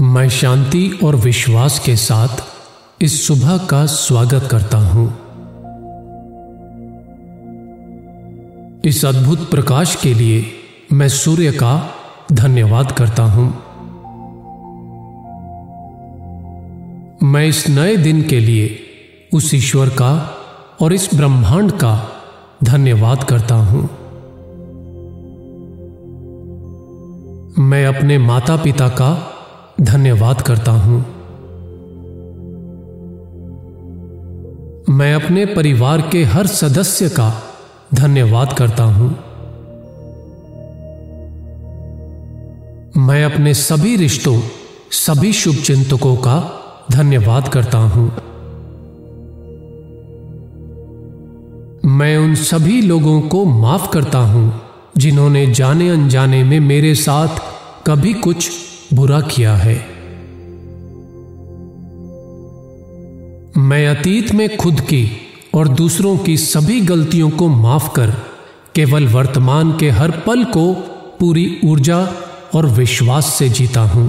मैं शांति और विश्वास के साथ इस सुबह का स्वागत करता हूँ। इस अद्भुत प्रकाश के लिए मैं सूर्य का धन्यवाद करता हूँ। मैं इस नए दिन के लिए उस ईश्वर का और इस ब्रह्मांड का धन्यवाद करता हूँ। मैं अपने माता पिता का धन्यवाद करता हूँ। मैं अपने परिवार के हर सदस्य का धन्यवाद करता हूँ। मैं अपने सभी रिश्तों, सभी शुभचिंतकों का धन्यवाद करता हूँ। मैं उन सभी लोगों को माफ़ करता हूँ, जिन्होंने जाने अनजाने में मेरे साथ कभी कुछ बुरा किया है। मैं अतीत में खुद की और दूसरों की सभी गलतियों को माफ़ कर केवल वर्तमान के हर पल को पूरी ऊर्जा और विश्वास से जीता हूँ।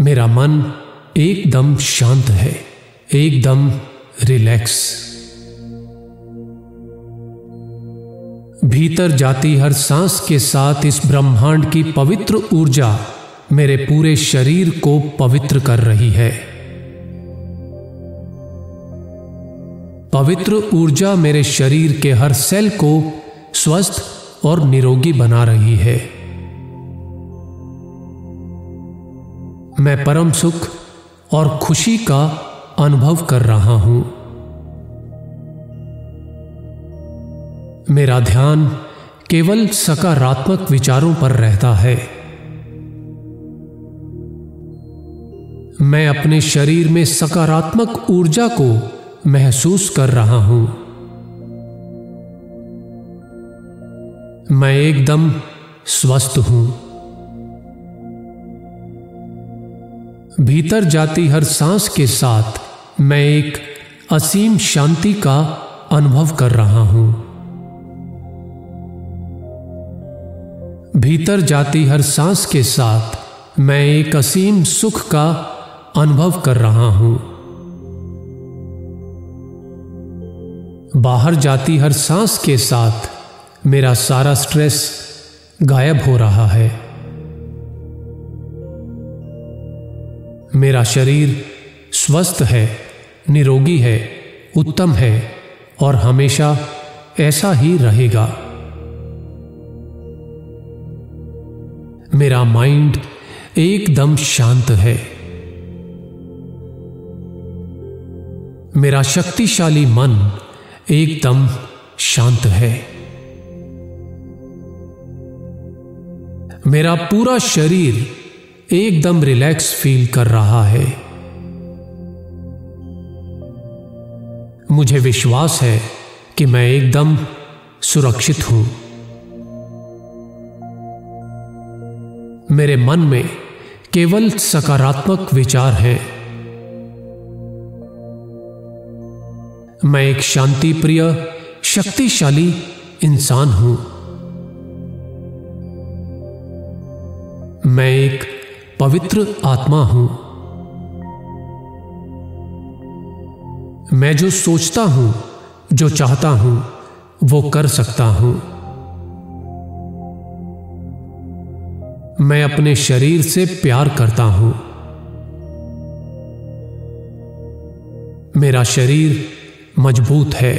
मेरा मन एकदम शांत है, एकदम रिलैक्स। भीतर जाती हर सांस के साथ इस ब्रह्मांड की पवित्र ऊर्जा मेरे पूरे शरीर को पवित्र कर रही है। पवित्र ऊर्जा मेरे शरीर के हर सेल को स्वस्थ और निरोगी बना रही है। मैं परम सुख और खुशी का अनुभव कर रहा हूँ। मेरा ध्यान केवल सकारात्मक विचारों पर रहता है। मैं अपने शरीर में सकारात्मक ऊर्जा को महसूस कर रहा हूँ। मैं एकदम स्वस्थ हूँ। भीतर जाती हर सांस के साथ मैं एक असीम शांति का अनुभव कर रहा हूँ। भीतर जाती हर सांस के साथ मैं एक असीम सुख का अनुभव कर रहा हूँ। बाहर जाती हर सांस के साथ मेरा सारा स्ट्रेस गायब हो रहा है। मेरा शरीर स्वस्थ है, निरोगी है, उत्तम है और हमेशा ऐसा ही रहेगा। मेरा माइंड एकदम शांत है। मेरा शक्तिशाली मन एकदम शांत है। मेरा पूरा शरीर एकदम रिलैक्स फील कर रहा है। मुझे विश्वास है कि मैं एकदम सुरक्षित हूँ। मेरे मन में केवल सकारात्मक विचार हैं। मैं एक शांति प्रिय शक्तिशाली इंसान हूँ। मैं एक पवित्र आत्मा हूँ। मैं जो सोचता हूँ, जो चाहता हूँ, वो कर सकता हूँ। मैं अपने शरीर से प्यार करता हूँ। मेरा शरीर मज़बूत है।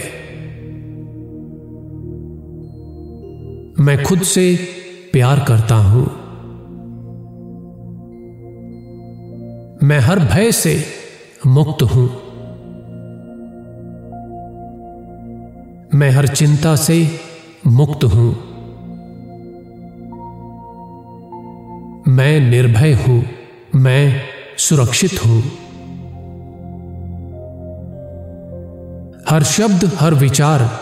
मैं खुद से प्यार करता हूँ। मैं हर भय से मुक्त हूँ। मैं हर चिंता से मुक्त हूँ। मैं निर्भय हूँ, मैं सुरक्षित हूँ। हर शब्द, हर विचार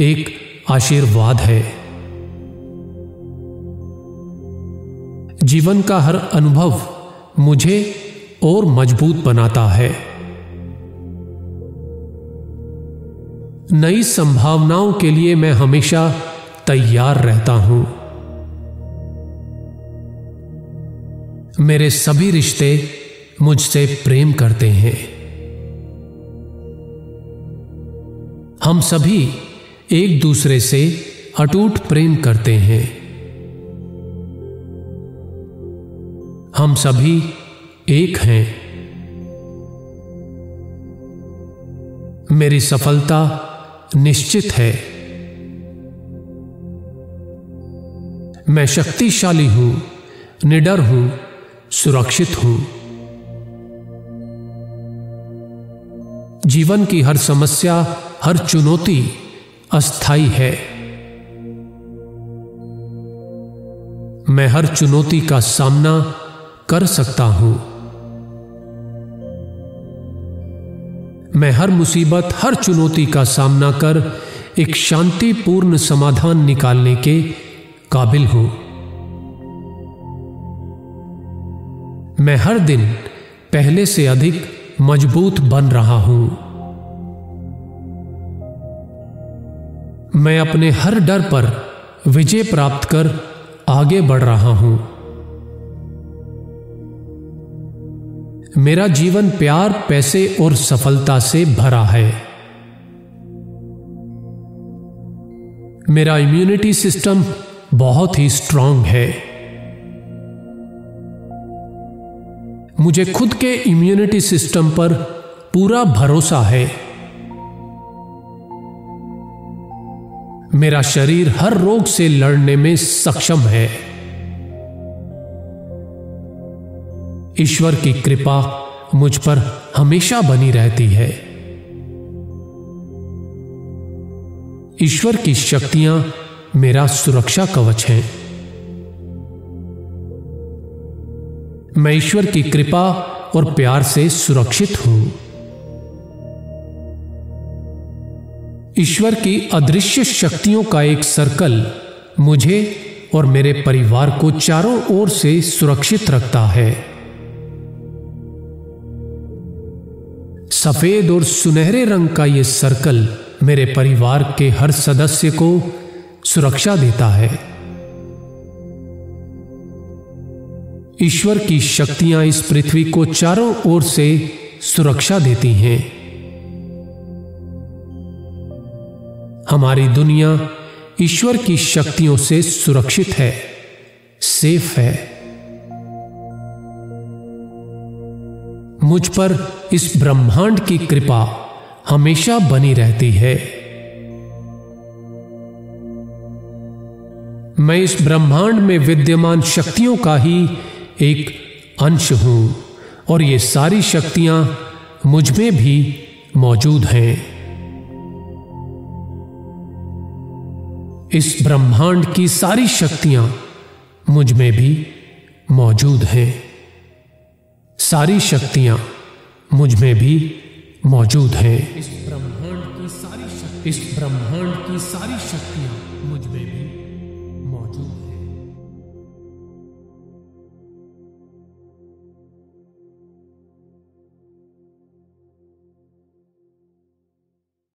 एक आशीर्वाद है। जीवन का हर अनुभव मुझे और मज़बूत बनाता है। नई संभावनाओं के लिए मैं हमेशा तैयार रहता हूँ। मेरे सभी रिश्ते मुझसे प्रेम करते हैं। हम सभी एक दूसरे से अटूट प्रेम करते हैं। हम सभी एक हैं। मेरी सफलता निश्चित है। मैं शक्तिशाली हूँ, निडर हूँ सुरक्षित हूँ। जीवन की हर समस्या, हर चुनौती अस्थाई है। मैं हर चुनौती का सामना कर सकता हूँ। मैं हर मुसीबत, हर चुनौती का सामना कर एक शांतिपूर्ण समाधान निकालने के काबिल हूँ। मैं हर दिन पहले से अधिक मज़बूत बन रहा हूँ। मैं अपने हर डर पर विजय प्राप्त कर आगे बढ़ रहा हूँ। मेरा जीवन प्यार, पैसे और सफलता से भरा है। मेरा इम्यूनिटी सिस्टम बहुत ही स्ट्रांग है। मुझे खुद के इम्यूनिटी सिस्टम पर पूरा भरोसा है। मेरा शरीर हर रोग से लड़ने में सक्षम है। ईश्वर की कृपा मुझ पर हमेशा बनी रहती है। ईश्वर की शक्तियाँ मेरा सुरक्षा कवच है। मैं ईश्वर की कृपा और प्यार से सुरक्षित हूँ। ईश्वर की अदृश्य शक्तियों का एक सर्कल मुझे और मेरे परिवार को चारों ओर से सुरक्षित रखता है। सफ़ेद और सुनहरे रंग का यह सर्कल मेरे परिवार के हर सदस्य को सुरक्षा देता है। ईश्वर की शक्तियाँ इस पृथ्वी को चारों ओर से सुरक्षा देती हैं। हमारी दुनिया ईश्वर की शक्तियों से सुरक्षित है, सेफ़ है। मुझ पर इस ब्रह्मांड की कृपा हमेशा बनी रहती है। मैं इस ब्रह्मांड में विद्यमान शक्तियों का ही एक अंश हूँ, और ये सारी शक्तियाँ मुझमें भी मौजूद हैं। इस ब्रह्मांड की सारी शक्तियाँ मुझमें भी मौजूद हैं। सारी शक्तियाँ मुझमें भी मौजूद हैं। इस ब्रह्मांड की सारी शक्ति, इस ब्रह्मांड की सारी शक्तियाँ मुझमें भी